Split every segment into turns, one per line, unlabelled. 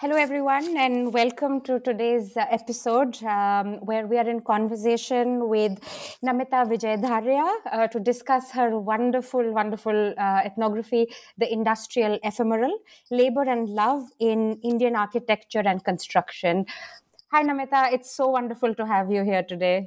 Hello, everyone, and welcome to today's uh, episode um, where we are in conversation with Namita Vikas Dharia uh, to discuss her wonderful, wonderful uh, ethnography, The Industrial Ephemeral Labor and Love in Indian Architecture and Construction. Hi, Namita. It's so wonderful to have you here today.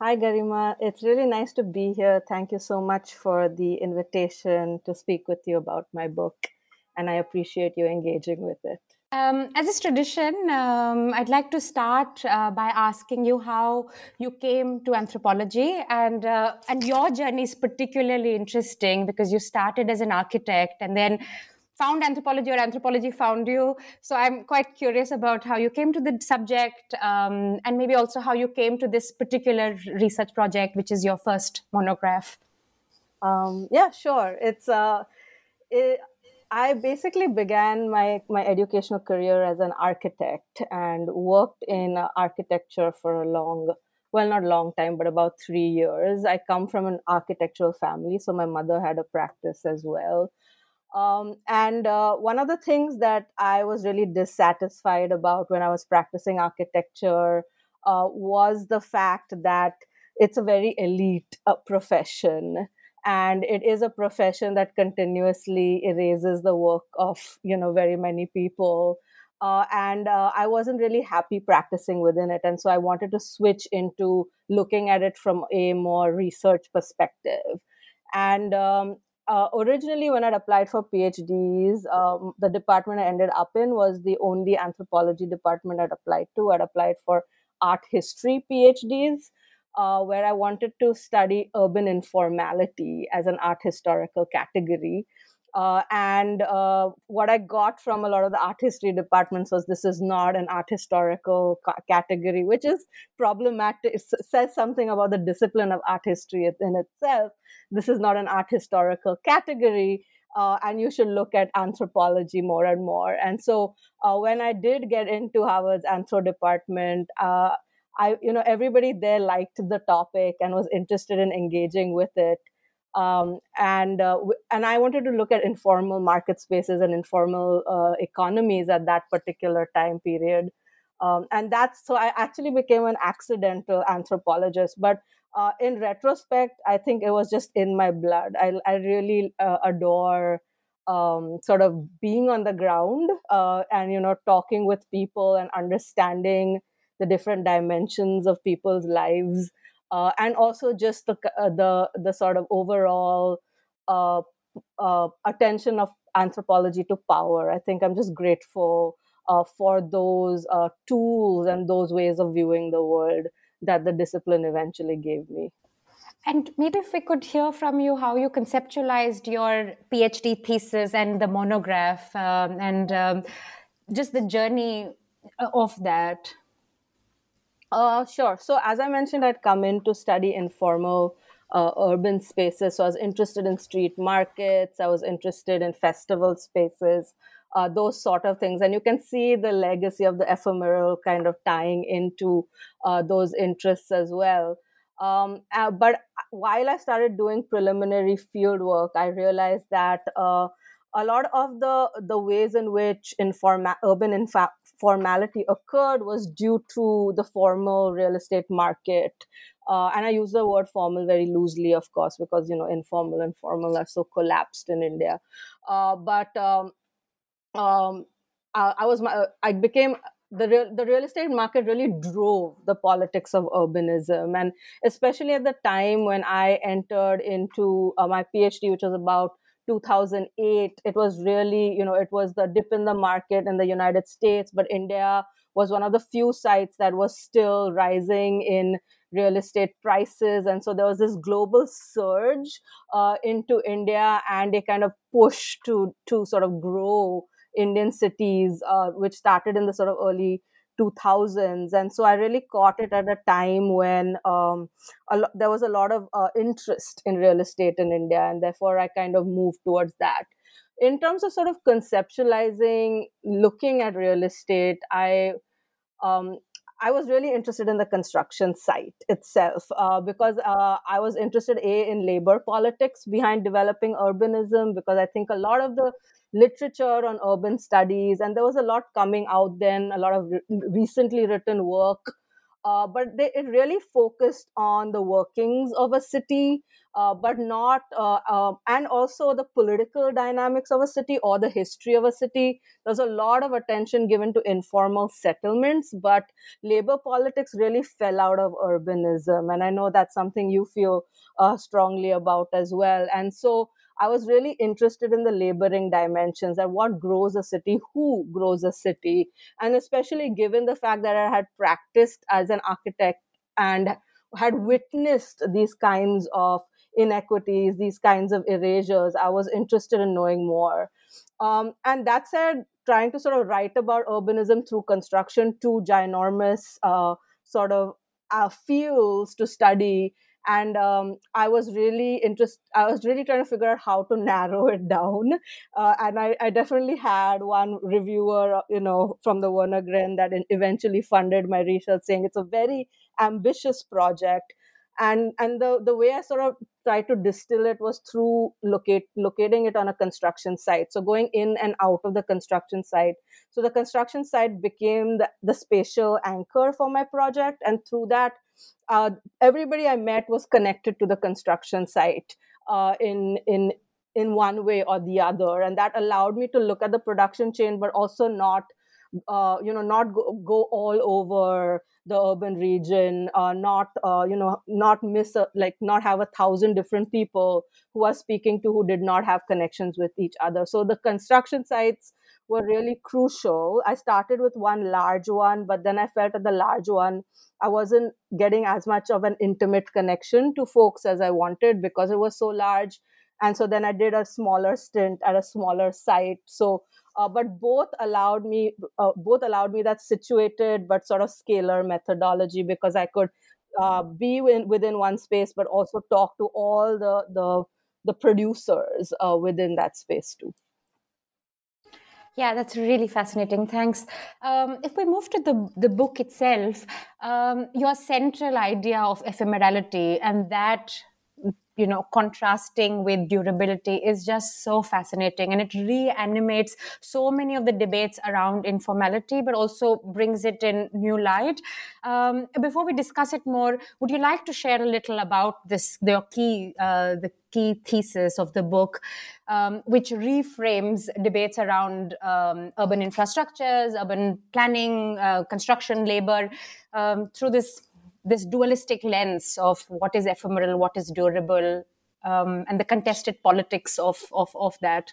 Hi, Garima. It's really nice to be here. Thank you so much for the invitation to speak with you about my book, and I appreciate you engaging with it.
Um, as is tradition, um, I'd like to start uh, by asking you how you came to anthropology, and uh, and your journey is particularly interesting because you started as an architect and then found anthropology or anthropology found you. So I'm quite curious about how you came to the subject, um, and maybe also how you came to this particular research project, which is your first monograph.
Um, yeah, sure. It's uh, it, I basically began my, my educational career as an architect and worked in architecture for a long, well, not long time, but about three years. I come from an architectural family, so my mother had a practice as well. Um, and uh, one of the things that I was really dissatisfied about when I was practicing architecture uh, was the fact that it's a very elite uh, profession and it is a profession that continuously erases the work of you know very many people. Uh, and uh, i wasn't really happy practicing within it. And so i wanted to switch into looking at it from a more research perspective. And um, uh, originally when i'd applied for phds um, the department i ended up in was the only anthropology department i'd applied to. I'd applied for art history phds uh, where I wanted to study urban informality as an art historical category. Uh, and uh, what I got from a lot of the art history departments was this is not an art historical ca- category, which is problematic. It says something about the discipline of art history in itself. This is not an art historical category. Uh, and you should look at anthropology more and more. And so, uh, when I did get into Harvard's anthro department, uh, I, you know, everybody there liked the topic and was interested in engaging with it. Um, and uh, and I wanted to look at informal market spaces and informal uh, economies at that particular time period. Um, and that's so I actually became an accidental anthropologist. But uh, in retrospect, I think it was just in my blood. I, I really uh, adore um, sort of being on the ground uh, and you know talking with people and understanding the different dimensions of people's lives, uh, and also just the uh, the the sort of overall uh, uh, attention of anthropology to power. I think I'm just grateful uh, for those uh, tools and those ways of viewing the world that the discipline eventually gave me.
And maybe if we could hear from you how you conceptualized your PhD thesis and the monograph um, and um, just the journey of that.
Uh, sure. So, as I mentioned, I'd come in to study informal uh, urban spaces. So, I was interested in street markets, I was interested in festival spaces, uh, those sort of things. And you can see the legacy of the ephemeral kind of tying into uh, those interests as well. Um, uh, but while I started doing preliminary field work, I realized that uh, a lot of the the ways in which informa- urban infa- formality occurred was due to the formal real estate market. Uh, and I use the word formal very loosely, of course, because you know informal and formal are so collapsed in India. Uh, but um, um, I, I, was I became the real the real estate market really drove the politics of urbanism and especially at the time when i entered into uh, my phd which was about 2008 it was really you know it was the dip in the market in the united states but india was one of the few sites that was still rising in real estate prices. And so there was this global surge uh, into india and a kind of push to to sort of grow indian cities uh, which started in the sort of early 2000s and so i really caught it at a time when um, lo- there was a lot of uh, interest in real estate in india and therefore i kind of moved towards that. In terms of sort of conceptualizing looking at real estate i um, I was really interested in the construction site itself uh, because uh, I was interested a in labor politics behind developing urbanism because I think a lot of the literature on urban studies and there was a lot coming out then a lot of re- recently written work uh, but they, it really focused on the workings of a city, uh, but not, uh, uh, and also the political dynamics of a city or the history of a city. There's a lot of attention given to informal settlements, but labor politics really fell out of urbanism. And I know that's something you feel uh, strongly about as well. And so I was really interested in the laboring dimensions and what grows a city, who grows a city, and especially given the fact that I had practiced as an architect and had witnessed these kinds of inequities, these kinds of erasures, I was interested in knowing more. Um, and that said, trying to sort of write about urbanism through construction, two ginormous uh, sort of uh, fields to study and um, i was really interested i was really trying to figure out how to narrow it down uh, and I, I, definitely had one reviewer uh, you know from the Wenner-Gren that eventually funded my research saying it's a very ambitious project. And and the the way i sort of tried to distill it was through locate locating it on a construction site. So going in and out of the construction site. So the construction site became the, the spatial anchor for my project. And through that uh, everybody I met was connected to the construction site uh, in in in one way or the other, and that allowed me to look at the production chain, but also not uh, you know not go, go, all over the urban region uh, not uh, you know not miss a, like not have a thousand different people who are speaking to who did not have connections with each other. So the construction sites were really crucial i started with one large one but then i felt at the large one I wasn't getting as much of an intimate connection to folks as I wanted because it was so large. And so then I did a smaller stint at a smaller site. So, uh, but both allowed me, uh, both allowed me that situated but sort of scalar methodology because I could uh, be in, within one space, but also talk to all the the the producers uh, within that space too.
Yeah, that's really fascinating. Thanks. Um, if we move to the, the book itself, um, your central idea of ephemerality and that you know contrasting with durability is just so fascinating. And it reanimates so many of the debates around informality but also brings it in new light. Um, before we discuss it more would you like to share a little about this the key uh, the key thesis of the book um, which reframes debates around um, urban infrastructures urban planning uh, construction labor um, through this this dualistic lens of what is ephemeral, what is durable, um, and the contested politics of of, of that.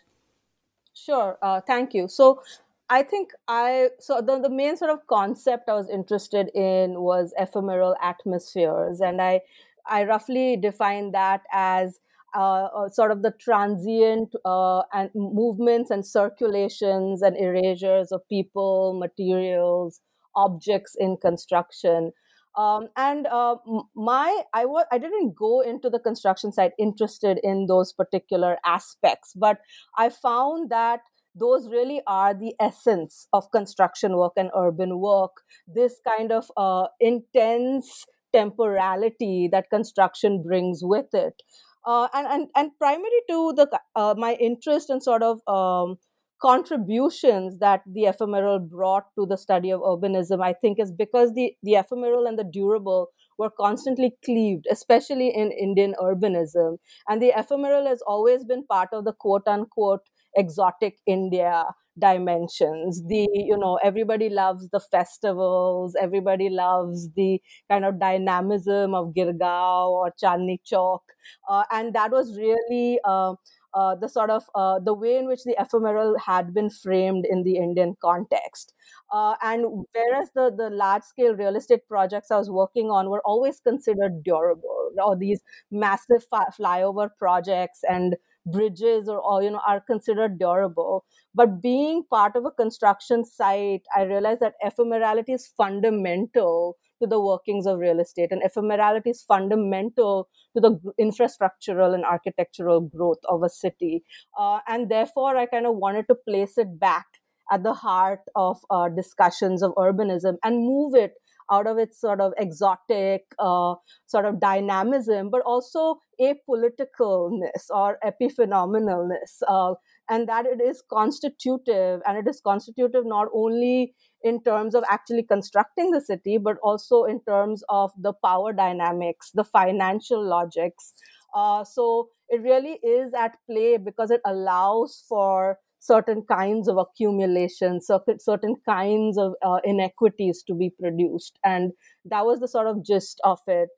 Sure, uh, thank you. So I think I so the, the main sort of concept I was interested in was ephemeral atmospheres, and I I roughly define that as uh, uh, sort of the transient uh, and movements and circulations and erasures of people, materials, objects in construction um, and uh, my I was I didn't go into the construction site interested in those particular aspects, but I found that those really are the essence of construction work and urban work. This kind of uh, intense temporality that construction brings with it. Uh, and, and and primary to the uh, my interest in sort of um, contributions that the ephemeral brought to the study of urbanism, I think, is because the, the ephemeral and the durable were constantly cleaved, especially in Indian urbanism. And the ephemeral has always been part of the quote unquote exotic India dimensions the you know everybody loves the festivals everybody loves the kind of dynamism of girgaon or chandni chowk uh, and that was really uh, uh, the sort of uh, the way in which the ephemeral had been framed in the Indian context. Uh, and whereas the, the large scale real estate projects I was working on were always considered durable, or these massive flyover projects and bridges or, or you know are considered durable but being part of a construction site i realized that ephemerality is fundamental to the workings of real estate. And ephemerality is fundamental to the infrastructural and architectural growth of a city. Uh, and therefore, I kind of wanted to place it back at the heart of uh, discussions of urbanism and move it out of its sort of exotic uh, sort of dynamism, but also apoliticalness or epiphenomenalness. Uh, and that it is constitutive, and it is constitutive not only in terms of actually constructing the city, but also in terms of the power dynamics, the financial logics. Uh, so it really is at play because it allows for certain kinds of accumulation, certain, kinds of uh, inequities to be produced. And that was the sort of gist of it,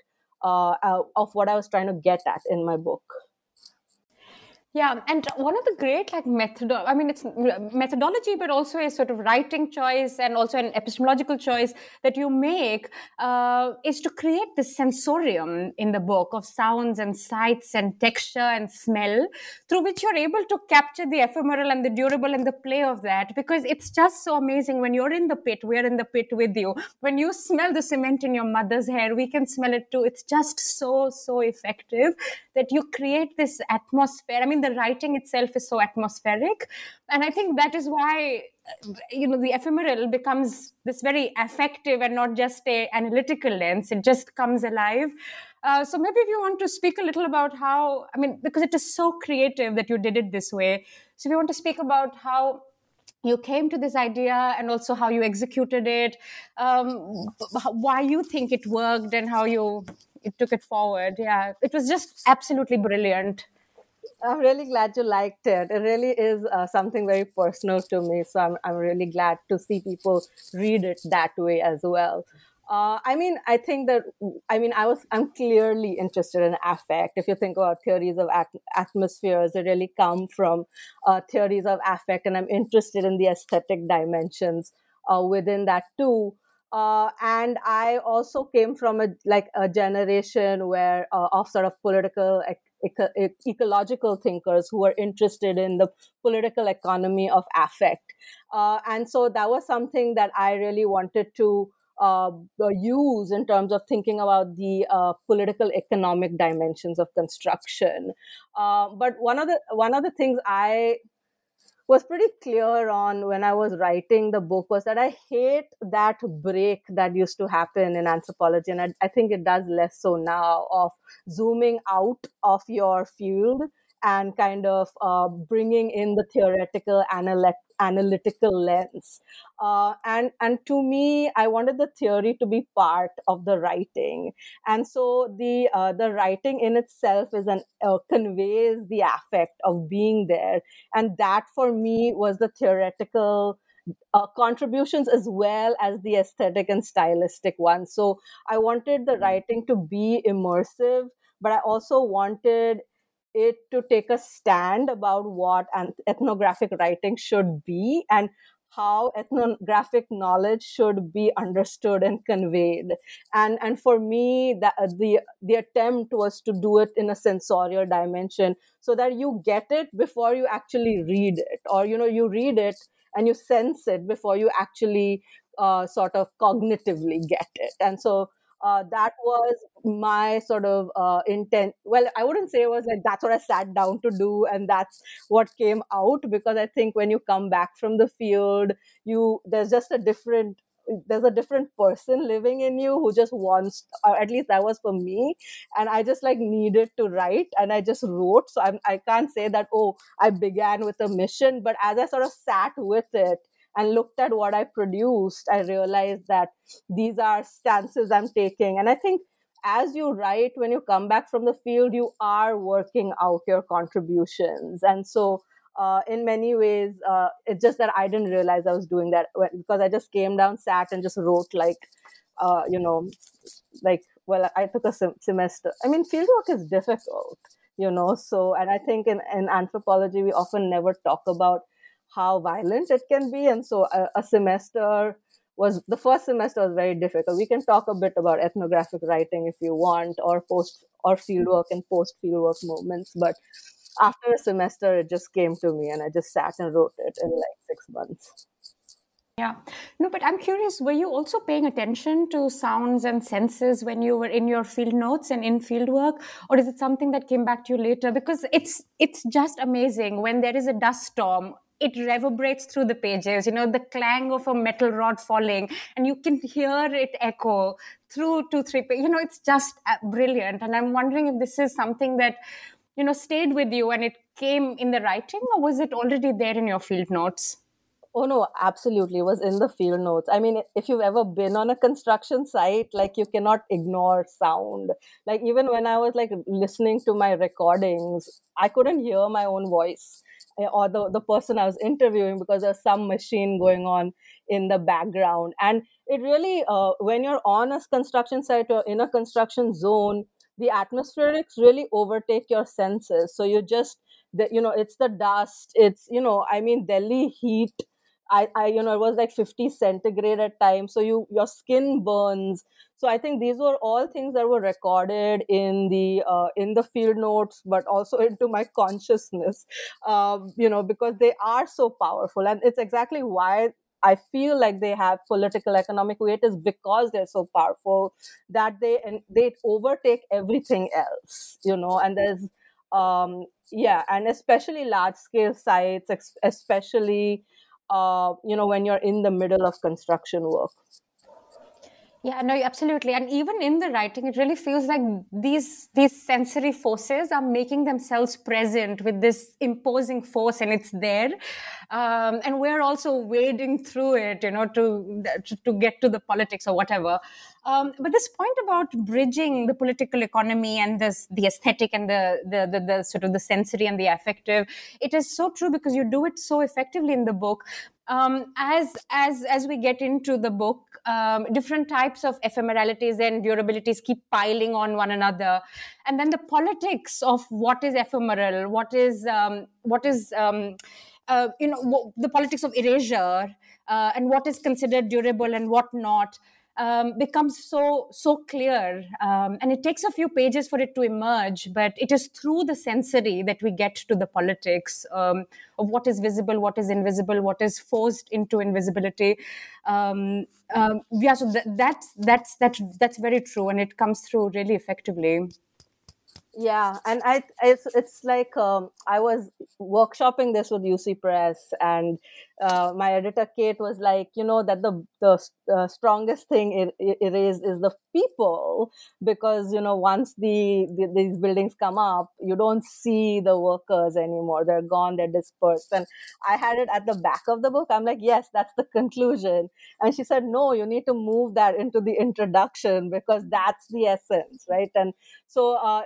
uh, of what I was trying to get at in my book.
Yeah, and one of the great like method, I mean, it's methodology, but also a sort of writing choice and also an epistemological choice that you make uh, is to create this sensorium in the book of sounds and sights and texture and smell, through which you're able to capture the ephemeral and the durable and the play of that. Because it's just so amazing when you're in the pit, we're in the pit with you. When you smell the cement in your mother's hair, we can smell it too. It's just so so effective that you create this atmosphere. I mean the writing itself is so atmospheric. And i think that is why you know the ephemeral becomes this very affective and not just a analytical lens. It just comes alive. Uh, so maybe if you want to speak a little about how i mean because it is so creative that you did it this way. So if you want to speak about how you came to this idea and also how you executed it um, why you think it worked and how you it took it forward. Yeah it was just absolutely brilliant
I'm really glad you liked it. It really is uh, something very personal to me. So I'm, I'm really glad to see people read it that way as well. Uh, I mean, I think that I mean, I was I'm clearly interested in affect. If you think about theories of at- atmospheres, they really come from uh, theories of affect, and I'm interested in the aesthetic dimensions uh, within that too. Uh, and I also came from a like a generation where uh, of sort of political eco- ecological thinkers who are interested in the political economy of affect. Uh, and so that was something that I really wanted to uh, use in terms of thinking about the uh, political economic dimensions of construction. Uh, but one of the one of the things I was pretty clear on when I was writing the book was that I hate that break that used to happen in anthropology. And I, I think it does less so now of zooming out of your field and kind of uh, bringing in the theoretical analytic analytical lens. Uh, and and to me, I wanted the theory to be part of the writing, and so the uh, the writing in itself is an uh, conveys the affect of being there, and that for me was the theoretical. Uh, contributions as well as the aesthetic and stylistic ones. So I wanted the mm-hmm. writing to be immersive, but I also wanted it to take a stand about what an ethnographic writing should be and how ethnographic knowledge should be understood and conveyed. And and for me that the the attempt was to do it in a sensorial dimension so that you get it before you actually read it. Or you know you read it and you sense it before you actually uh, sort of cognitively get it. And so uh, that was my sort of uh, intent. Well, I wouldn't say it was like that's what I sat down to do and that's what came out because I think when you come back from the field, you there's just a different there's a different person living in you who just wants or at least that was for me and i just like needed to write and i just wrote so I'm, i can't say that oh i began with a mission but as i sort of sat with it and looked at what I produced, I realized that these are stances I'm taking. And I think as you write, when you come back from the field, you are working out your contributions. And so uh, in many ways, uh, it's just that I didn't realize I was doing that because I just came down, sat, and just wrote like, uh, you know, like well, I took a sem- semester. I mean, fieldwork is difficult, you know. So, and I think in, in anthropology we often never talk about how violent it can be, and so a, a semester was the first semester was very difficult. We can talk a bit about ethnographic writing if you want, or post or fieldwork and post fieldwork movements, but after a semester it just came to me and i just sat and wrote it in like six months.
Yeah. No but i'm curious were you also paying attention to sounds and senses when you were in your field notes and in field work or is it something that came back to you later? Because it's it's just amazing when there is a dust storm it reverberates through the pages you know the clang of a metal rod falling and you can hear it echo through two three you know it's just uh, brilliant. And i'm wondering if this is something that you know stayed with you and it came in the writing or was it already there in your field notes?
Oh no absolutely. It was in the field notes. I mean if you've ever been on a construction site like you cannot ignore sound. Like even when i was like listening to my recordings i couldn't hear my own voice or the, the person i was interviewing because there's some machine going on in the background. And it really uh, when you're on a construction site or in a construction zone the atmospherics really overtake your senses. So you just the, you know it's the dust it's you know i mean delhi heat I, I you know it was like 50 centigrade at times so you your skin burns so i think these were all things that were recorded in the uh, in the field notes but also into my consciousness um, you know because they are so powerful and it's exactly why I feel like they have political economic weight is because they're so powerful that they and they overtake everything else, you know. And there's um, yeah, and especially large scale sites, especially uh, you know when you're in the middle of construction work.
Yeah, no, absolutely. And even in the writing, it really feels like these these sensory forces are making themselves present with this imposing force, and it's there. Um, and we're also wading through it, you know, to to get to the politics or whatever. Um, but this point about bridging the political economy and this the aesthetic and the, the the the sort of the sensory and the affective, it is so true because you do it so effectively in the book. Um, as as as we get into the book, um, different types of ephemeralities and durabilities keep piling on one another and then the politics of what is ephemeral what is um, what is um, uh, you know the politics of erasure uh, and what is considered durable and what not um, becomes so so clear um, and it takes a few pages for it to emerge but it is through the sensory that we get to the politics um, of what is visible what is invisible what is forced into invisibility. Um, um, yeah so th- that's that's that's that's very true and it comes through really effectively
yeah and i it's it's like um, i was workshopping this with uc press and uh, my editor kate was like you know that the the uh, strongest thing it, it is is the people because you know once the, the, these buildings come up you don't see the workers anymore. They're gone they're dispersed. And i had it at the back of the book. I'm like yes that's the conclusion. And she said no you need to move that into the introduction because that's the essence right? And so uh,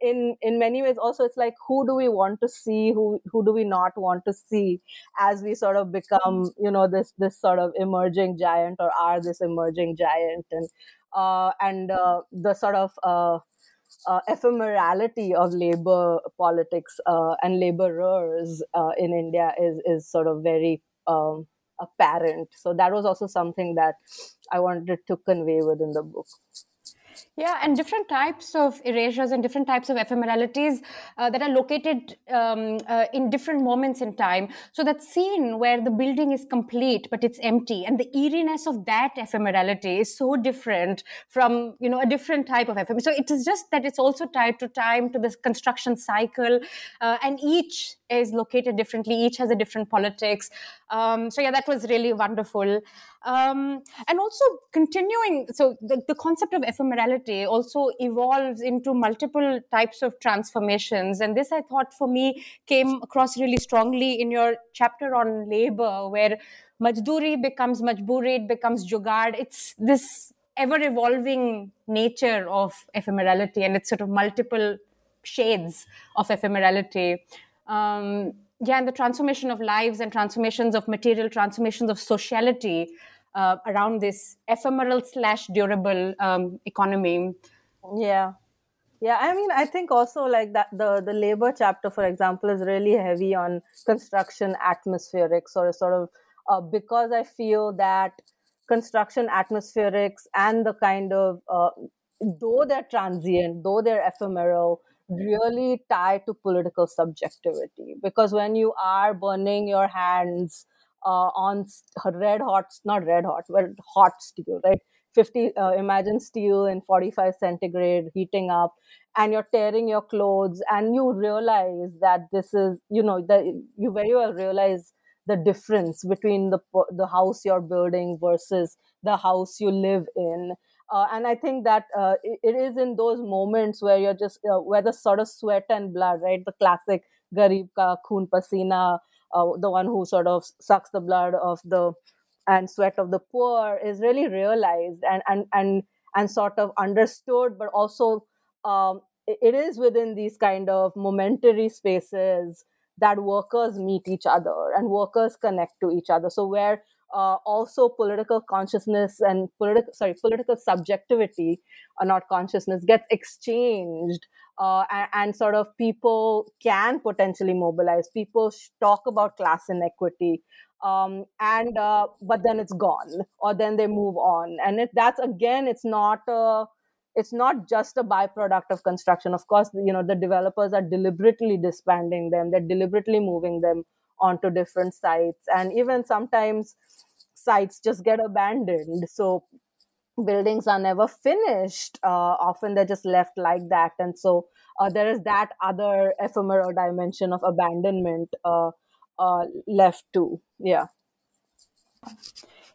in, in many ways also it's like who do we want to see who who do we not want to see as we sort of become you know this this sort of emerging giant or are this emerging giant? And and uh, the sort of uh, uh ephemerality of labor politics uh, and laborers uh, in India is is sort of very um, apparent. So that was also something that I wanted to convey within the book.
Yeah, and different types of erasures and different types of ephemeralities uh, that are located um, uh, in different moments in time. So that scene where the building is complete but it's empty, and the eeriness of that ephemerality is so different from you know a different type of ephemeral. So it is just that it's also tied to time, to the construction cycle, uh, and each is located differently. Each has a different politics. Um, so yeah, that was really wonderful. Um, and also continuing, so the, the concept of ephemerality also evolves into multiple types of transformations. And this, I thought, for me, came across really strongly in your chapter on labor, where majduri becomes majburi, it becomes jugad. It's this ever evolving nature of ephemerality, and it's sort of multiple shades of ephemerality. Um, yeah, and the transformation of lives and transformations of material, transformations of sociality uh, around this ephemeral slash durable um, economy.
Yeah, yeah. I mean, I think also like that the the labor chapter, for example, is really heavy on construction atmospherics, or sort of uh, because I feel that construction atmospherics and the kind of uh, though they're transient, though they're ephemeral, really tie to political subjectivity. Because when you are burning your hands uh, on red hot, not red hot, but hot steel, right? 50, uh, imagine steel in 45 centigrade heating up, and you're tearing your clothes, and you realize that this is, you know, that you very well realize the difference between the the house you're building versus the house you live in uh, and I think that uh, it, it is in those moments where you're just, uh, where the sort of sweat and blood, right? The classic Garib ka khoon pasina, uh, the one who sort of sucks the blood of the and sweat of the poor is really realized and and and and sort of understood, but also um, it, it is within these kind of momentary spaces that workers meet each other and workers connect to each other. So where uh, also political consciousness and political sorry political subjectivity or uh, not consciousness gets exchanged uh, and, and, sort of people can potentially mobilize. People talk about class inequity um, and uh, but then it's gone or then they move on. And it, that's again it's not a it's not just a byproduct of construction. Of course you know the developers are deliberately disbanding them. They're deliberately moving them onto different sites. And even sometimes sites just get abandoned. So buildings are never finished. Uh, often they're just left like that. And so uh, there is that other ephemeral dimension of abandonment uh, uh left too. Yeah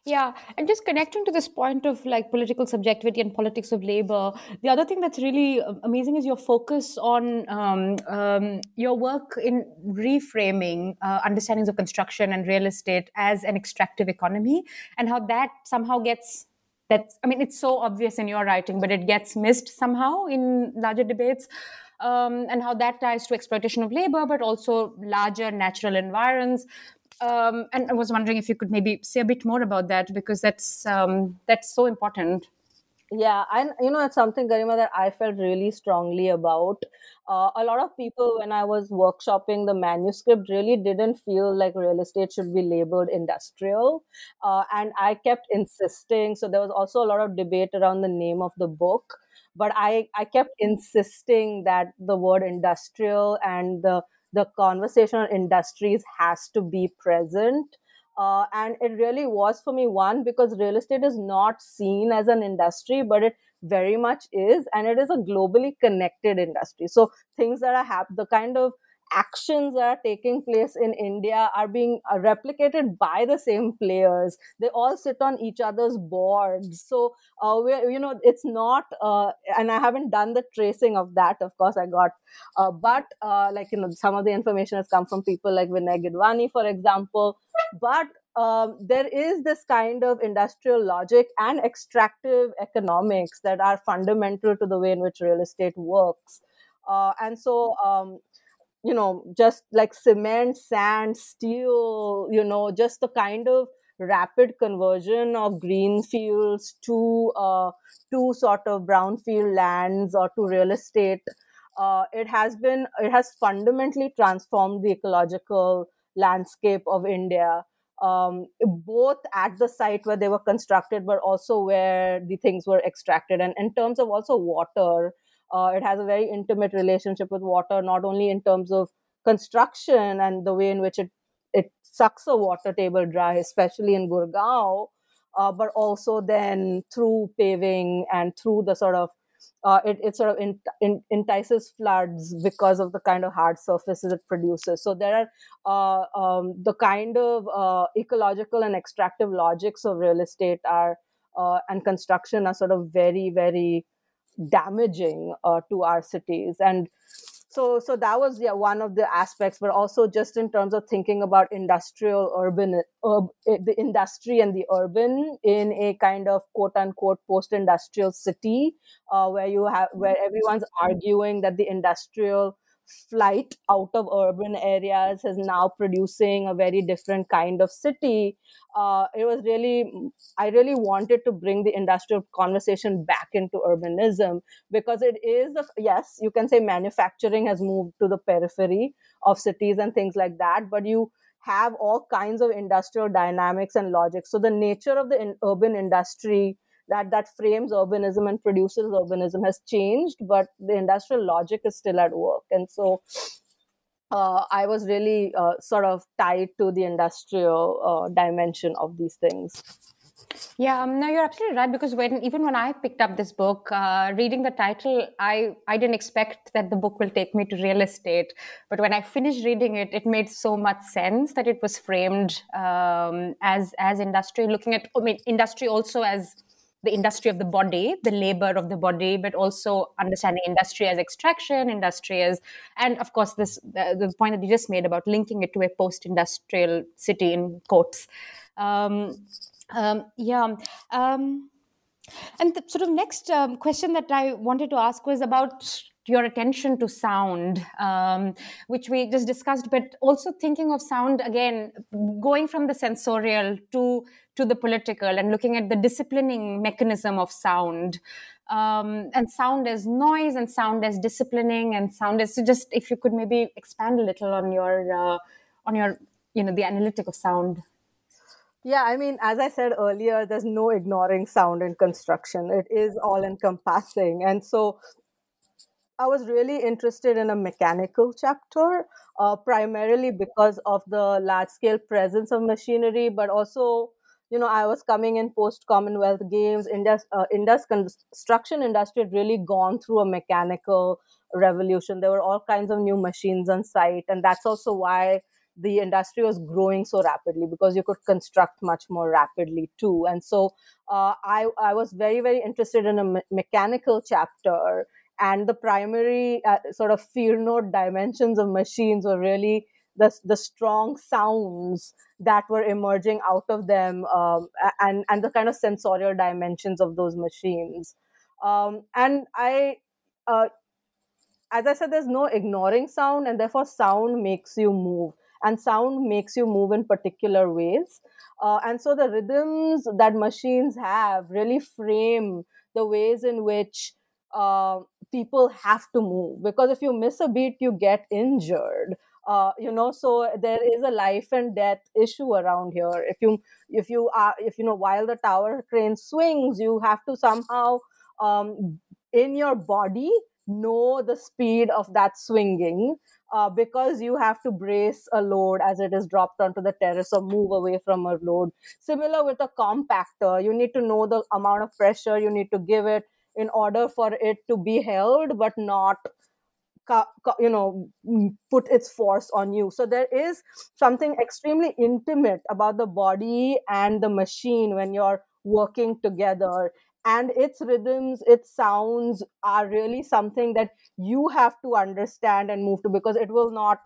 yeah, and just connecting to this point of like political subjectivity and politics of labor, the other thing that's really um, amazing is your focus on um, um, your work in reframing uh, understandings of construction and real estate as an extractive economy, and how that somehow gets that. I mean, it's so obvious in your writing, but it gets missed somehow in larger debates. Um, and how that ties to exploitation of labor, but also larger natural environs um, and I was wondering if you could maybe say a bit more about that because that's um, that's so important.
Yeah, and you know it's something, Garima, that I felt really strongly about. Uh, a lot of people, when I was workshopping the manuscript, really didn't feel like real estate should be labeled industrial, uh, and I kept insisting. So there was also a lot of debate around the name of the book, but I I kept insisting that the word industrial and the the conversation on industries has to be present. Uh, and it really was for me one because real estate is not seen as an industry, but it very much is, and it is a globally connected industry. So things that are happening, the kind of actions that are taking place in India are being uh, replicated by the same players. They all sit on each other's boards. So, uh, we you know, it's not, uh, and I haven't done the tracing of that. Of course, I got, uh, but uh, like you know, some of the information has come from people like Vinay Gidwani, for example. But um, there is this kind of industrial logic and extractive economics that are fundamental to the way in which real estate works. Uh, and so um, you know just like cement sand steel you know just the kind of rapid conversion of green fields to uh, to sort of brownfield lands or to real estate uh, it has been it has fundamentally transformed the ecological landscape of india. Um, both at the site where they were constructed but also where the things were extracted. And in terms of also water uh, it has a very intimate relationship with water, not only in terms of construction and the way in which it it sucks the water table dry, especially in Gurgaon, uh, but also then through paving and through the sort of uh, it, it sort of in, in, entices floods because of the kind of hard surfaces it produces. So there are uh, um, the kind of uh, ecological and extractive logics of real estate are uh, and construction are sort of very very damaging uh, to our cities. And so so that was yeah one of the aspects but also just in terms of thinking about industrial urban uh, the industry and the urban in a kind of quote unquote post industrial city uh, where you have where everyone's arguing that the industrial flight out of urban areas is now producing a very different kind of city. Uh, it was really, I really wanted to bring the industrial conversation back into urbanism because it is, a, yes, you can say manufacturing has moved to the periphery of cities and things like that, but you have all kinds of industrial dynamics and logic. So the nature of the in, urban industry that that frames urbanism and produces urbanism has changed, but the industrial logic is still at work. And so uh, I was really uh, sort of tied to the industrial uh, dimension of these things.
Yeah, um, no, you're absolutely right. Because when even when I picked up this book, uh, reading the title, I I didn't expect that the book will take me to real estate. But when I finished reading it, it made so much sense that it was framed um, as as industry, looking at I mean industry also as the industry of the body, the labor of the body, but also understanding industry as extraction, industry as, and of course, this the, the point that you just made about linking it to a post-industrial city in quotes. Um, um, yeah. Um, and the sort of next um, question that I wanted to ask was about your attention to sound, um, which we just discussed, but also thinking of sound again, going from the sensorial to to the political and looking at the disciplining mechanism of sound. Um, and sound as noise and sound as disciplining and sound as so just if you could maybe expand a little on your uh, on your you know the analytic of sound
yeah, I mean, as I said earlier, there's no ignoring sound in construction. It is all encompassing. And so I was really interested in a mechanical chapter, uh, primarily because of the large scale presence of machinery, but also, you know, I was coming in post Commonwealth Games. India's, uh, India's construction industry had really gone through a mechanical revolution. There were all kinds of new machines on site. And that's also why the industry was growing so rapidly because you could construct much more rapidly too. And so uh, I, I was very, very interested in a me- mechanical chapter. And the primary uh, sort of fear note dimensions of machines were really the, the strong sounds that were emerging out of them um, and, and the kind of sensorial dimensions of those machines. Um, and I, uh, as I said, there's no ignoring sound, and therefore sound makes you move and sound makes you move in particular ways. Uh, and so the rhythms that machines have really frame the ways in which uh, people have to move. Because if you miss a beat, you get injured. Uh, you know, so there is a life and death issue around here. If you, if you are, if you know, while the tower crane swings, you have to somehow, um, in your body, know the speed of that swinging uh, because you have to brace a load as it is dropped onto the terrace or move away from a load. Similar with a compactor, you need to know the amount of pressure you need to give it in order for it to be held but not you know put its force on you. So there is something extremely intimate about the body and the machine when you're working together. And its rhythms its sounds are really something that you have to understand and move to because it will not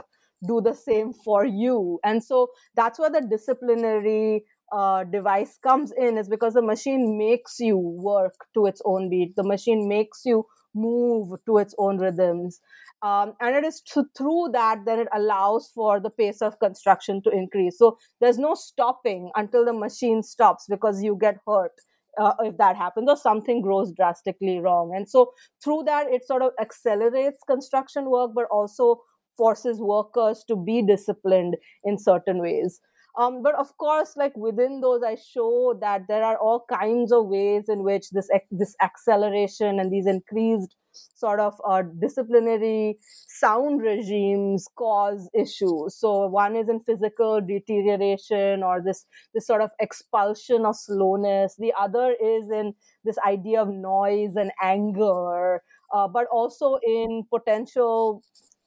do the same for you. And so that's where the disciplinary uh, device comes in is because the machine makes you work to its own beat. The machine makes you move to its own rhythms. Um, and it is th- through that that it allows for the pace of construction to increase. So there's no stopping until the machine stops because you get hurt uh, if that happens or something grows drastically wrong. And so through that it sort of accelerates construction work but also forces workers to be disciplined in certain ways um, but of course like within those i show that there are all kinds of ways in which this this acceleration and these increased sort of uh, disciplinary sound regimes cause issues. So one is in physical deterioration or this this sort of expulsion of slowness. The other is in this idea of noise and anger, uh, but also in potential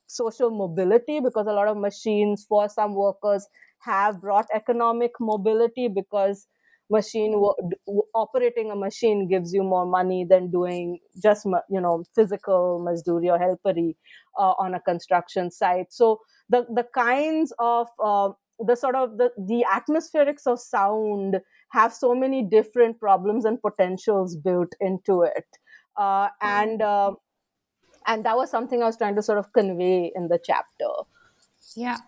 social mobility because a lot of machines for some workers have brought economic mobility because machine operating a machine gives you more money than doing just you know physical mazduri or helpery uh, on a construction site. So the the kinds of uh, the sort of the, the atmospherics of sound have so many different problems and potentials built into it. Uh, and uh, and that was something i was trying to sort of convey in the chapter.
Yeah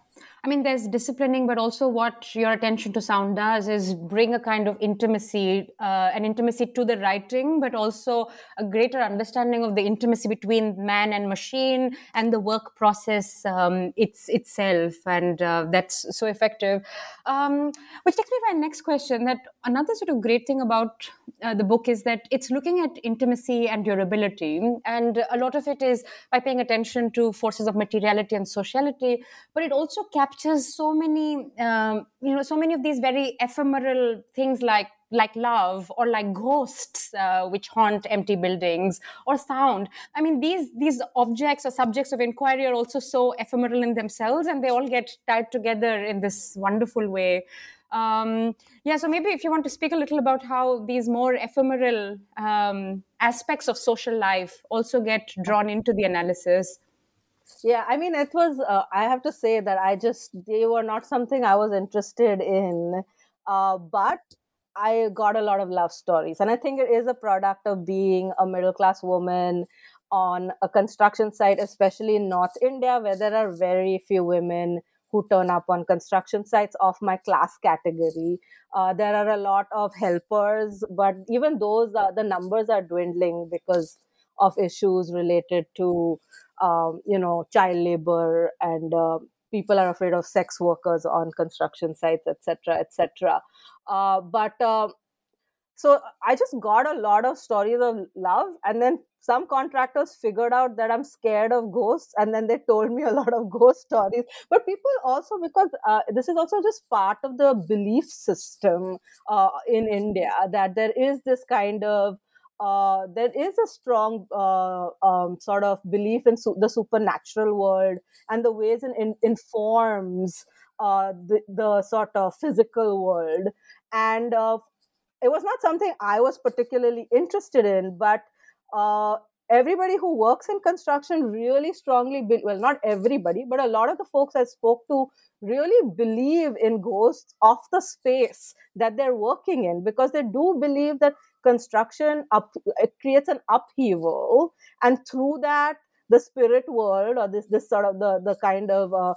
I mean, there's disciplining, but also what your attention to sound does is bring a kind of intimacy, uh, an intimacy to the writing, but also a greater understanding of the intimacy between man and machine and the work process um, it's itself, and uh, that's so effective. Um, which takes me to my next question: that another sort of great thing about uh, the book is that it's looking at intimacy and durability, and a lot of it is by paying attention to forces of materiality and sociality, but it also captures captures so many um, you know so many of these very ephemeral things like like love or like ghosts uh, which haunt empty buildings or sound. I mean these these objects or subjects of inquiry are also so ephemeral in themselves and they all get tied together in this wonderful way. Um, yeah so maybe if you want to speak a little about how these more ephemeral um, aspects of social life also get drawn into the analysis
yeah i mean it was uh, i have to say that i just they were not something i was interested in uh, but i got a lot of love stories and i think it is a product of being a middle class woman on a construction site especially in north india where there are very few women who turn up on construction sites of my class category. Uh, there are a lot of helpers, but even those, uh, the numbers are dwindling because of issues related to um, you know child labor and uh, people are afraid of sex workers on construction sites etc etc uh, but uh, so i just got a lot of stories of love and then some contractors figured out that i'm scared of ghosts and then they told me a lot of ghost stories. But people also because uh, this is also just part of the belief system uh, in india that there is this kind of uh, there is a strong uh, um, sort of belief in su- the supernatural world and the ways it in- informs uh, the, the, sort of physical world. And uh, it was not something I was particularly interested in, but uh, everybody who works in construction really strongly be- well not everybody but a lot of the folks i spoke to really believe in ghosts of the space that they're working in because they do believe that construction up it creates an upheaval and through that the spirit world or this this sort of the the kind of uh,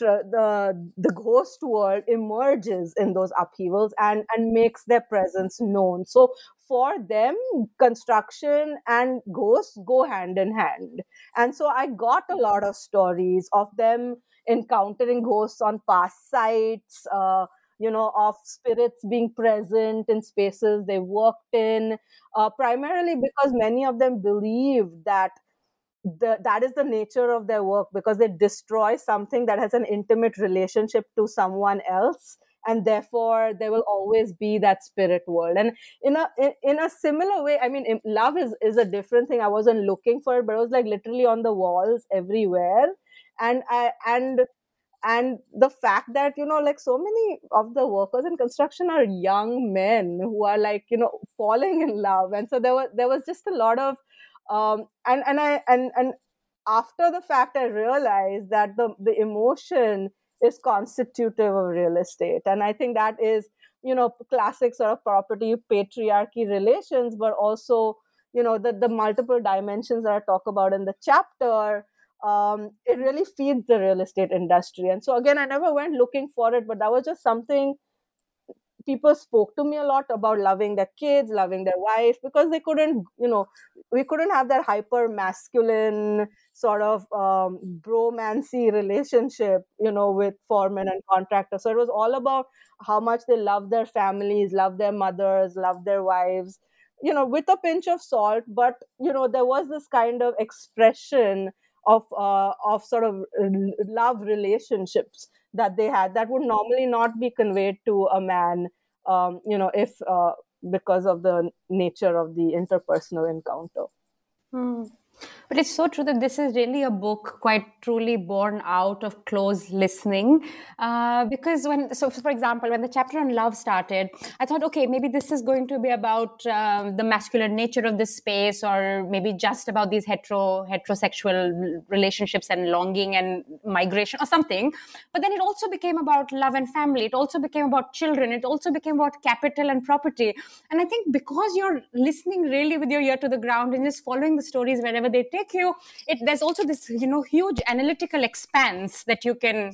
the the ghost world emerges in those upheavals and and makes their presence known. So for them construction and ghosts go hand in hand. And so i got a lot of stories of them encountering ghosts on past sites uh, you know of spirits being present in spaces they worked in uh, primarily because many of them believe that the, that is the nature of their work because they destroy something that has an intimate relationship to someone else and therefore there will always be that spirit world. And in a in, in a similar way i mean love is is a different thing. I wasn't looking for it but it was like literally on the walls everywhere. And i and and the fact that you know like so many of the workers in construction are young men who are like you know falling in love. And so there was there was just a lot of um and and i and and after the fact i realized that the the emotion is constitutive of real estate. And i think that is you know classic sort of property patriarchy relations but also you know the the multiple dimensions that i talk about in the chapter um, it really feeds the real estate industry. And so again, I never went looking for it, but that was just something people spoke to me a lot about loving their kids, loving their wife, because they couldn't, you know, we couldn't have that hyper masculine sort of um, bromancy relationship, you know, with foremen and contractors. So it was all about how much they love their families, love their mothers, love their wives, you know, with a pinch of salt. But, you know, there was this kind of expression of uh, of sort of love relationships that they had that would normally not be conveyed to a man um, you know if uh, because of the nature of the interpersonal encounter
hmm. But it's so true that this is really a book quite truly born out of close listening. Uh, because when, so for example, when the chapter on love started, I thought, okay, maybe this is going to be about um, the masculine nature of this space, or maybe just about these hetero heterosexual relationships and longing and migration or something. But then it also became about love and family. It also became about children. It also became about capital and property. And I think because you're listening really with your ear to the ground and just following the stories wherever wherever they take you it there's also this you know huge analytical expanse that you can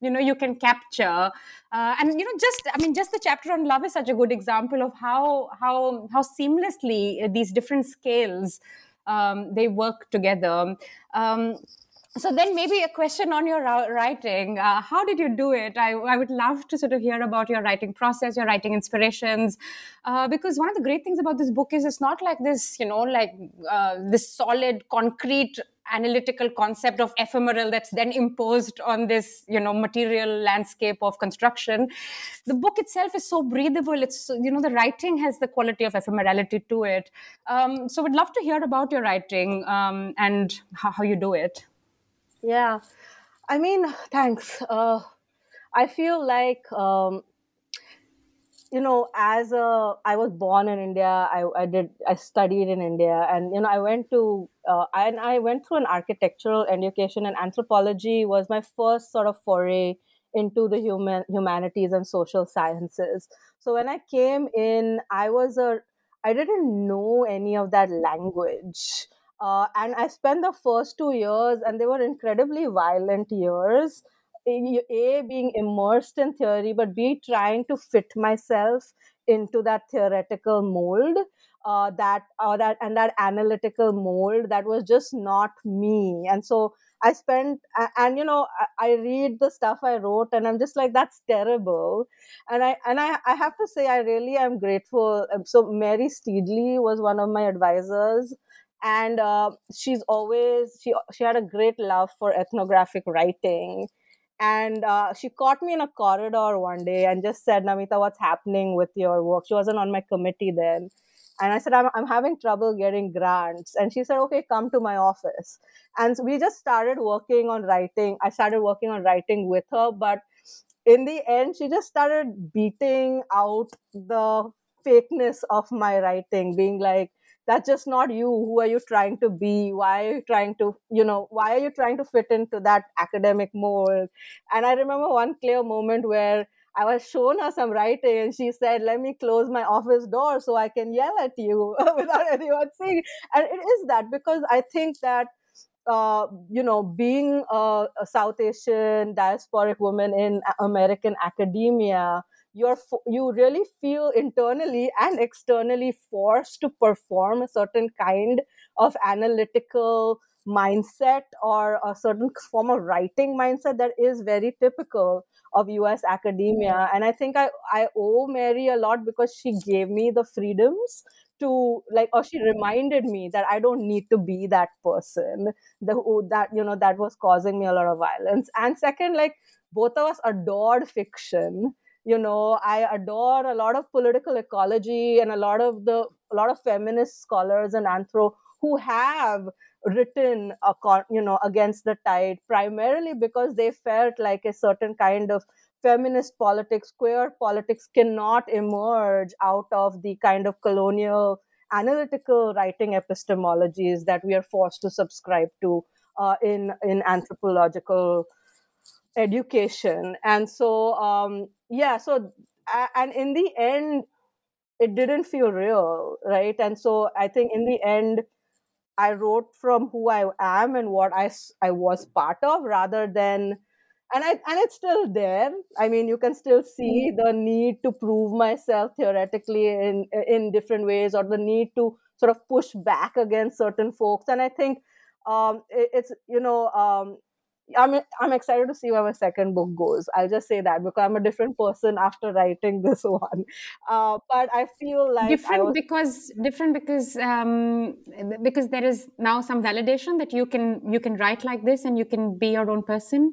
you know you can capture. Uh, and you know just i mean just the chapter on love is such a good example of how how how seamlessly these different scales um, they work together. Um, so then maybe a question on your writing. Uh, how did you do it? I, I, would love to sort of hear about your writing process your writing inspirations. Uh, because one of the great things about this book is it's not like this you know like uh, this solid concrete analytical concept of ephemeral that's then imposed on this you know material landscape of construction. The book itself is so breathable. It's you know the writing has the quality of ephemerality to it. Um, so we'd love to hear about your writing um, and how, how you do it
yeah, I mean, thanks. Uh, I feel like um, you know, as a I was born in India. I, I did I studied in India, and you know, I went to uh, and I went through an architectural education, and anthropology was my first sort of foray into the human humanities and social sciences. So when I came in, I was a I didn't know any of that language. Uh, and I spent the first two years, and they were incredibly violent years. A, being immersed in theory, but B, trying to fit myself into that theoretical mold, uh, that or that and that analytical mold that was just not me. And so I spent, and you know, I, I read the stuff I wrote, and I'm just like, that's terrible. And I and I, I have to say, I really am grateful. So Mary Steedly was one of my advisors and uh, she's always she she had a great love for ethnographic writing. And uh, she caught me in a corridor one day and just said namita what's happening with your work? She wasn't on my committee then. And i said i'm, I'm having trouble getting grants. And she said okay come to my office. And so we just started working on writing. I started working on writing with her but in the end she just started beating out the fakeness of my writing being like that's just not you. Who are you trying to be? Why are you trying to you know why are you trying to fit into that academic mold? And i remember one clear moment where I was shown her some writing and she said, Let me close my office door so I can yell at you without anyone seeing. And it is that because I think that, uh, you know, being a, a South Asian diasporic woman in American academia, you're you really feel internally and externally forced to perform a certain kind of analytical mindset or a certain form of writing mindset that is very typical of US academia. And I think I, I owe Mary a lot because she gave me the freedoms to like or she reminded me that I don't need to be that person the who, that you know that was causing me a lot of violence. And second, like both of us adored fiction you know i adore a lot of political ecology and a lot of the a lot of feminist scholars and anthro who have written a, you know against the tide primarily because they felt like a certain kind of feminist politics queer politics cannot emerge out of the kind of colonial analytical writing epistemologies that we are forced to subscribe to uh, in in anthropological education and so um, yeah so and in the end it didn't feel real right and so i think in the end i wrote from who i am and what i i was part of rather than and I and it's still there. I mean, you can still see mm-hmm. the need to prove myself theoretically in in different ways, or the need to sort of push back against certain folks. And I think um, it, it's you know um, I'm I'm excited to see where my second book goes. I'll just say that because I'm a different person after writing this one. Uh, but I feel like
different
was...
because different because um, because there is now some validation that you can you can write like this and you can be your own person.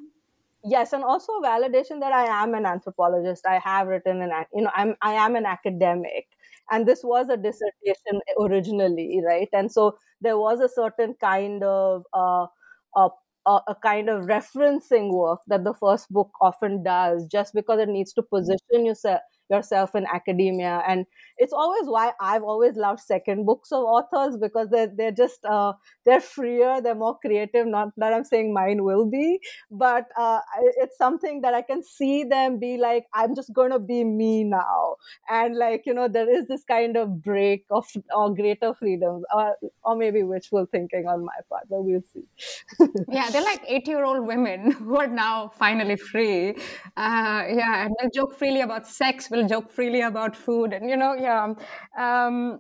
Yes, and also validation that I am an anthropologist. I have written an you know I'm I am an academic and this was a dissertation originally right and so there was a certain kind of uh, uh, a, kind of referencing work that the first book often does just because it needs to position yourself yourself in academia. And it's always why i've always loved second books of authors because they're, they're just uh, they're freer they're more creative. Not that i'm saying mine will be but uh, it's something that i can see them be like i'm just going to be me now. And like you know there is this kind of break of or greater freedom or, or maybe wishful thinking on my part but we'll see.
Yeah they're like 80 year old women who are now finally free. Uh, yeah and they'll joke freely about sex we'll joke freely about food and you know yeah um,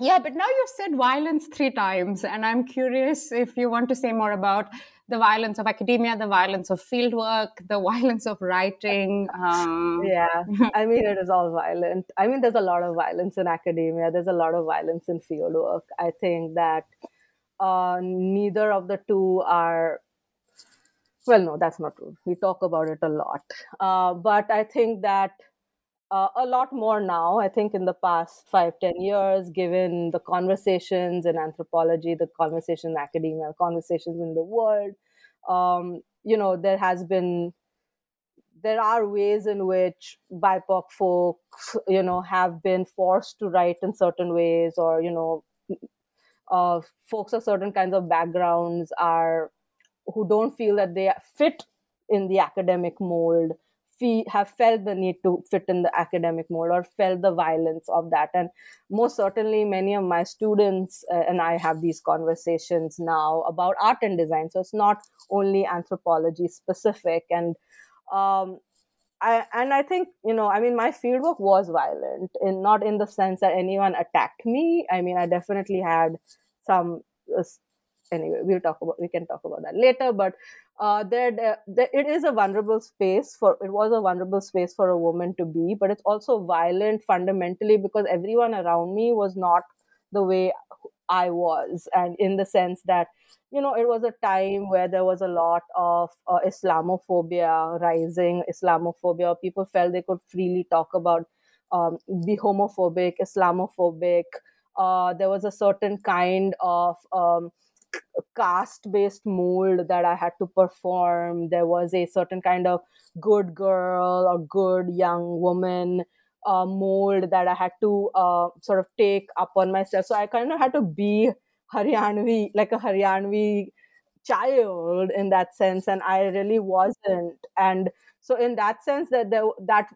yeah but now you've said violence three times and i'm curious if you want to say more about the violence of academia, the violence of fieldwork, the violence of writing. Um...
Yeah, I mean, it is all violent. I mean, there's a lot of violence in academia, there's a lot of violence in fieldwork. I think that uh, neither of the two are. Well, no, that's not true. We talk about it a lot. Uh, but I think that uh, a lot more now. I think in the past five, ten years, given the conversations in anthropology, the conversations in academia, conversations in the world, um, you know, there has been, there are ways in which BIPOC folks, you know, have been forced to write in certain ways, or you know, uh, folks of certain kinds of backgrounds are who don't feel that they fit in the academic mold fe- have felt the need to fit in the academic mold or felt the violence of that. And most certainly, many of my students uh, and I have these conversations now about art and design. So it's not only anthropology specific. And um, I, and I think you know, I mean, my fieldwork was violent, in not in the sense that anyone attacked me. I mean, I definitely had some. Uh, anyway, we'll talk about we can talk about that later. But uh, it is a vulnerable space for it was a vulnerable space for a woman to be but it's also violent fundamentally because everyone around me was not the way i was. And in the sense that you know it was a time where there was a lot of uh, islamophobia rising islamophobia people felt they could freely talk about um, be homophobic islamophobic. Uh, there was a certain kind of um, caste based mold that I had to perform. There was a certain kind of good girl or good young woman uh, mold that I had to uh, sort of take upon myself. So I kind of had to be Haryanvi, like a Haryanvi child in that sense, and I really wasn't. And so in that sense, that there, that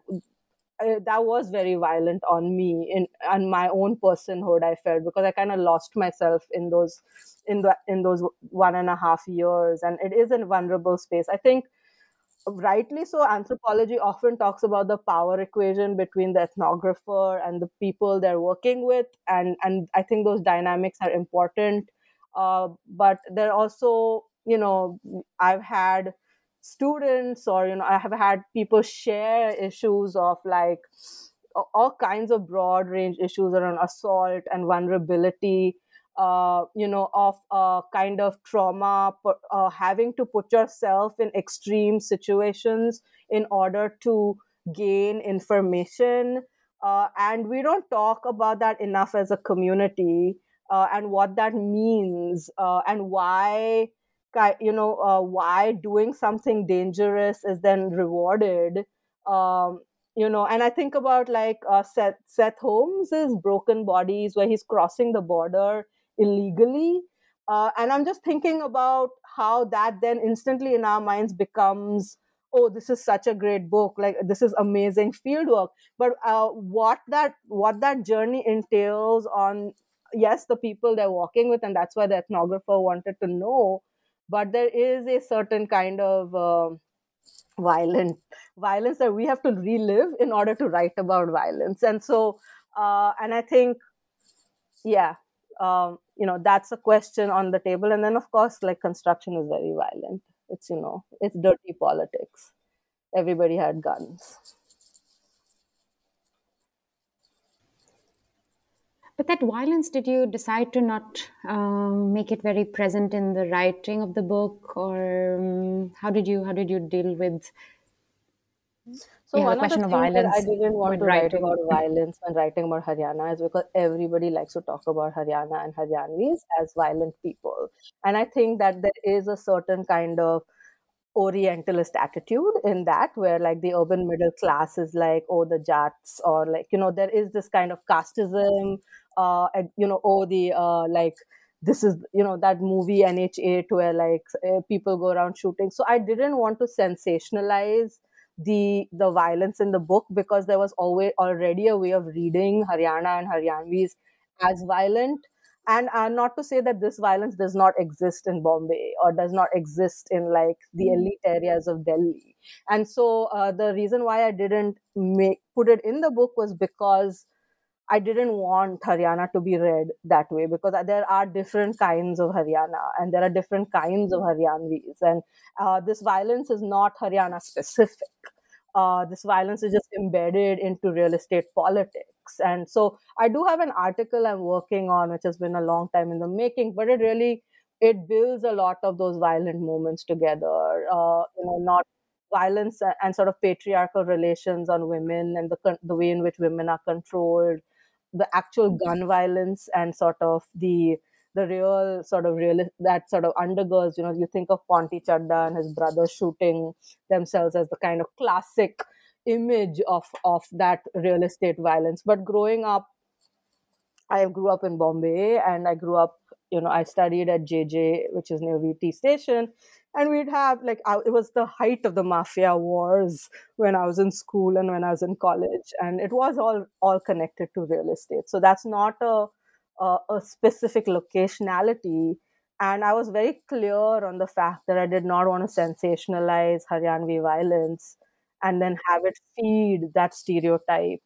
uh, that was very violent on me in on my own personhood. I felt because I kind of lost myself in those in the in those one and a half years, and it is a vulnerable space. I think rightly so anthropology often talks about the power equation between the ethnographer and the people they're working with and and i think those dynamics are important uh, but they're also you know i've had students or you know i have had people share issues of like all kinds of broad range issues around assault and vulnerability uh, you know of a kind of trauma uh, having to put yourself in extreme situations in order to gain information uh, and we don't talk about that enough as a community uh, and what that means uh, and why you know uh, why doing something dangerous is then rewarded um, you know and i think about like uh, seth seth holmes's broken bodies where he's crossing the border illegally uh, and i'm just thinking about how that then instantly in our minds becomes oh this is such a great book like this is amazing fieldwork but uh, what that what that journey entails on yes the people they're walking with and that's why the ethnographer wanted to know but there is a certain kind of uh, violent violence that we have to relive in order to write about violence. And so uh, and i think yeah um, you know that's a question on the table. And then of course like construction is very violent. It's you know it's dirty politics. Everybody had guns
But that violence, did you decide to not um, make it very present in the writing of the book, or um, how did you how did you deal with?
So one the question of, the of violence. I didn't want to writing. write about violence when writing about Haryana is because everybody likes to talk about Haryana and Haryanvis as violent people, and I think that there is a certain kind of orientalist attitude in that where like the urban middle class is like oh the jats or like you know there is this kind of casteism uh and, you know oh the uh like this is you know that movie nh8 where like uh, people go around shooting. So i didn't want to sensationalize the the violence in the book because there was always already a way of reading haryana and haryanvis as violent and uh, not to say that this violence does not exist in bombay or does not exist in like the mm. elite areas of delhi. And so uh, the reason why i didn't make put it in the book was because i didn't want haryana to be read that way because there are different kinds of haryana and there are different kinds of haryanvis. And uh, this violence is not haryana specific. Uh, this violence is just embedded into real estate politics and so I do have an article I'm working on, which has been a long time in the making, but it really it builds a lot of those violent moments together. Uh, you know, not violence and sort of patriarchal relations on women and the the way in which women are controlled, the actual mm-hmm. gun violence and sort of the the real sort of real that sort of undergirls. You know, you think of Ponty Chadha and his brother shooting themselves as the kind of classic image of of that real estate violence. But growing up i grew up in bombay and i grew up you know i studied at jj which is near vt station. And we'd have like it was the height of the mafia wars when i was in school and when i was in college. And it was all all connected to real estate. So that's not a a, a specific locationality. And i was very clear on the fact that i did not want to sensationalize haryanvi violence and then have it feed that stereotype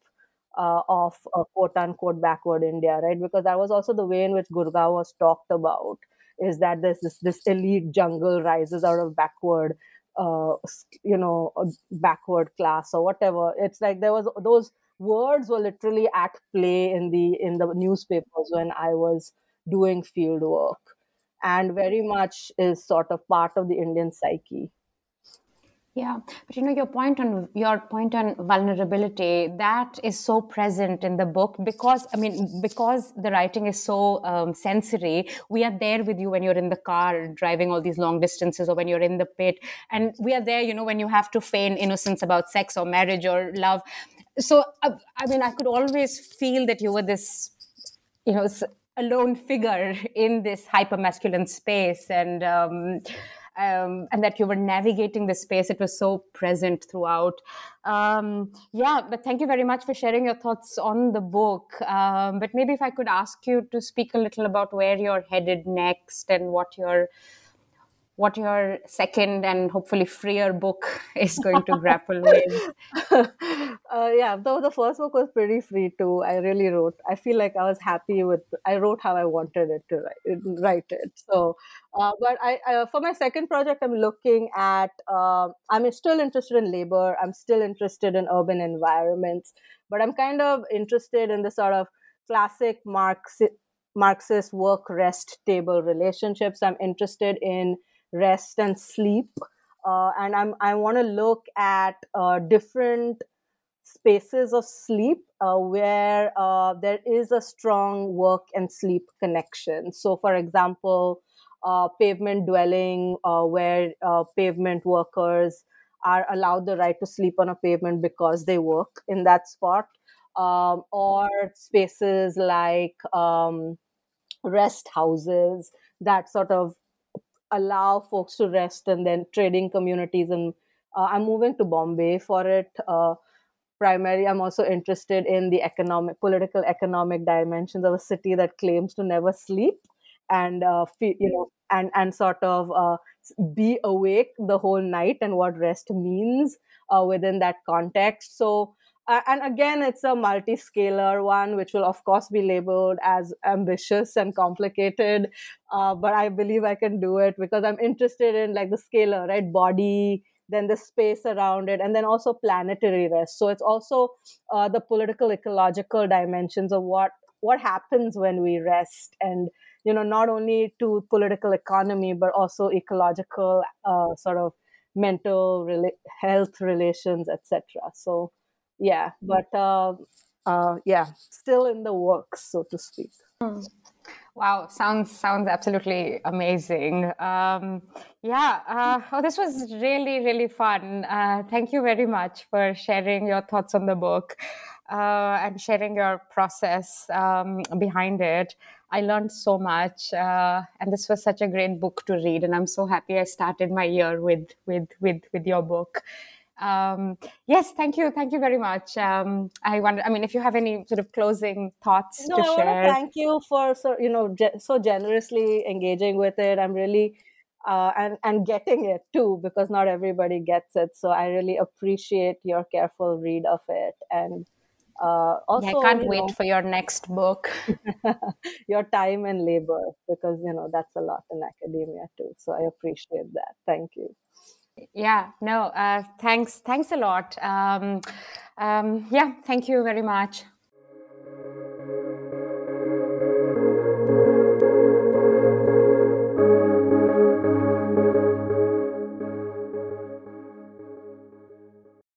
uh, of uh, quote unquote backward India, right? Because that was also the way in which Gurgaon was talked about is that there's this, this elite jungle rises out of backward, uh, you know, backward class or whatever. It's like there was those words were literally at play in the in the newspapers when I was doing field work, and very much is sort of part of the Indian psyche.
Yeah, but you know your point on your point on vulnerability that is so present in the book because I mean because the writing is so um, sensory. We are there with you when you're in the car driving all these long distances, or when you're in the pit, and we are there. You know when you have to feign innocence about sex or marriage or love. So uh, I mean, I could always feel that you were this, you know, alone figure in this hyper masculine space, and. Um, um, and that you were navigating the space. It was so present throughout. Um, yeah, but thank you very much for sharing your thoughts on the book. Um, but maybe if I could ask you to speak a little about where you're headed next and what your what your second and hopefully freer book is going to grapple with.
Uh, yeah, though the first book was pretty free too. I really wrote. I feel like I was happy with. I wrote how I wanted it to write, write it. So, uh, but I, I, for my second project, I'm looking at. Uh, I'm still interested in labor. I'm still interested in urban environments, but I'm kind of interested in the sort of classic Marxist Marxist work rest table relationships. I'm interested in rest and sleep. Uh, and I'm, I want to look at uh, different spaces of sleep uh, where uh, there is a strong work and sleep connection. So, for example, uh, pavement dwelling, uh, where pavement workers are allowed the right to sleep on a pavement because they work in that spot, um, or spaces like um, rest houses that sort of allow folks to rest and then trading communities and uh, i'm moving to bombay for it uh, primarily i'm also interested in the economic political economic dimensions of a city that claims to never sleep and uh, you know and and sort of uh, be awake the whole night and what rest means uh, within that context. So uh, and again it's a multi-scalar one which will of course be labeled as ambitious and complicated. Uh, but i believe i can do it because i'm interested in like the scalar right? Body then the space around it and then also planetary rest. So it's also uh, the political ecological dimensions of what what happens when we rest. And you know not only to political economy but also ecological uh, sort of mental rela- health relations etc so yeah but uh, uh, yeah still in the works so to speak
mm. Wow, sounds sounds absolutely amazing. Um, Yeah. Uh, oh, this was really, really fun. Uh, thank you very much for sharing your thoughts on the book uh, and sharing your process um, behind it. I learned so much, uh, and this was such a great book to read. And I'm so happy I started my year with with with with your book. Um, yes, thank you, thank you very much. Um, I wonder, I mean, if you have any sort of closing thoughts
no,
to
I
share.
want to thank you for so you know ge- so generously engaging with it. I'm really uh, and and getting it too because not everybody gets it. So I really appreciate your careful read of it and. Uh, also,
yeah, I can't wait know, for your next book.
your time and labor, because you know that's a lot in academia too. So I appreciate that. Thank you
yeah no uh, thanks thanks a lot. Um, um, yeah thank you very much.